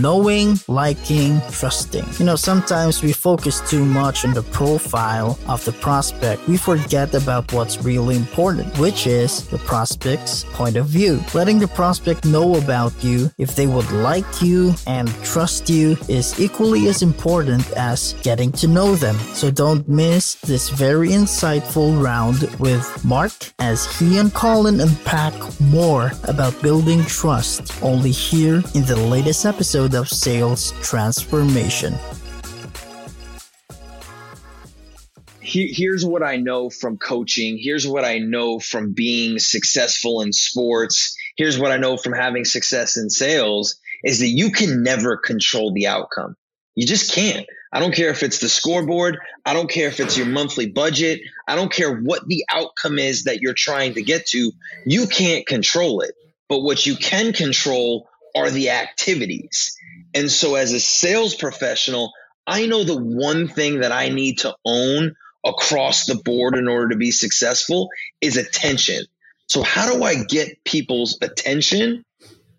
Knowing, liking, trusting. You know, sometimes we focus too much on the profile of the prospect. We forget about what's really important, which is the prospect's point of view. Letting the prospect know about you, if they would like you and trust you, is equally as important as getting to know them. So don't miss this very insightful round with Mark as he and Colin unpack more about building trust only here in the latest episode episode of Sales Transformation. here's what I know from coaching. Here's what I know from being successful in sports. Here's what I know from having success in sales is that you can never control the outcome. You just can't. I don't care if it's the scoreboard. I don't care if it's your monthly budget. I don't care what the outcome is that you're trying to get to. You can't control it. But what you can control are the activities. And so as a sales professional, I know the one thing that I need to own across the board in order to be successful is attention. So how do I get people's attention?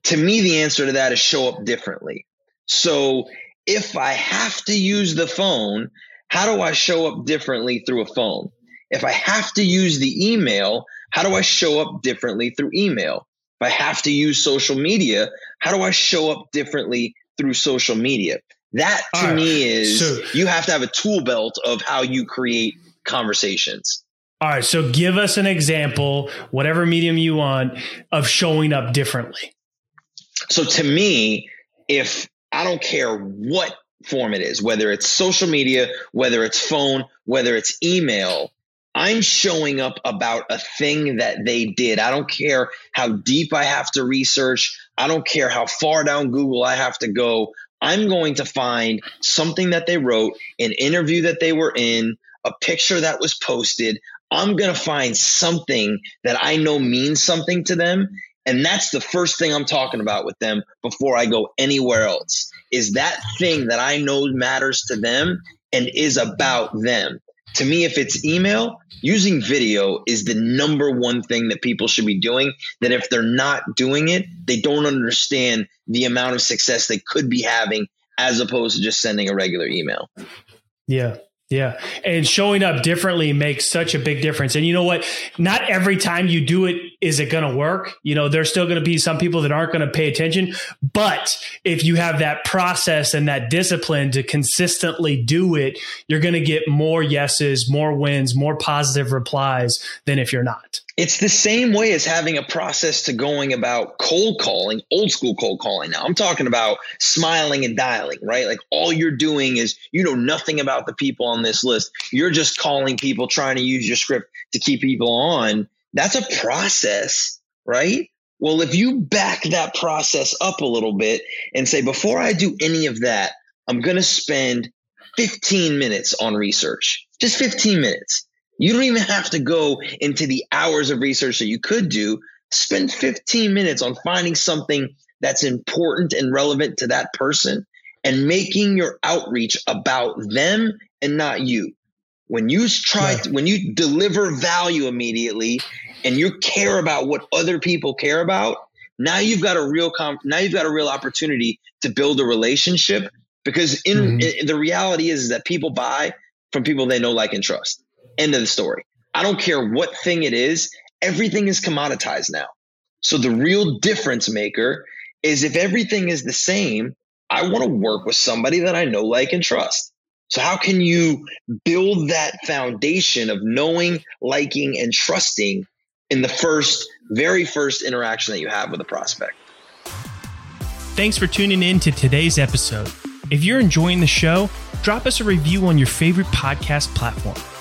To me, the answer to that is show up differently. So if I have to use the phone, how do I show up differently through a phone? If I have to use the email, how do I show up differently through email? If I have to use social media, how do I show up differently through social media? That to right. me is so, you have to have a tool belt of how you create conversations. All right. So give us an example, whatever medium you want, of showing up differently. So to me, if I don't care what form it is, whether it's social media, whether it's phone, whether it's email, I'm showing up about a thing that they did. I don't care how deep I have to research. I don't care how far down Google I have to go. I'm going to find something that they wrote, an interview that they were in, a picture that was posted. I'm going to find something that I know means something to them. And that's the first thing I'm talking about with them before I go anywhere else is that thing that I know matters to them and is about them to me, if it's email, using video is the number one thing that people should be doing. That if they're not doing it, they don't understand the amount of success they could be having as opposed to just sending a regular email. Yeah. Yeah. And showing up differently makes such a big difference. And you know what? Not every time you do it is it going to work. You know, there's still going to be some people that aren't going to pay attention. But if you have that process and that discipline to consistently do it, you're going to get more yeses, more wins, more positive replies than if you're not. It's the same way as having a process to going about cold calling, old school cold calling. Now, I'm talking about smiling and dialing, right? Like all you're doing is you know nothing about the people on this list. You're just calling people, trying to use your script to keep people on. That's a process, right? Well, if you back that process up a little bit and say, before I do any of that, I'm going to spend 15 minutes on research, just 15 minutes. You don't even have to go into the hours of research that you could do. Spend 15 minutes on finding something that's important and relevant to that person and making your outreach about them and not you. When you try, to, when you deliver value immediately and you care about what other people care about, now you've got a real, now you've got a real opportunity to build a relationship because in, mm-hmm. in the reality is that people buy from people they know, like, and trust. End of the story. I don't care what thing it is. Everything is commoditized now. So the real difference maker is if everything is the same, I want to work with somebody that I know, like, and trust. So how can you build that foundation of knowing, liking, and trusting in the first, very first interaction that you have with a prospect? Thanks for tuning in to today's episode. If you're enjoying the show, drop us a review on your favorite podcast platform.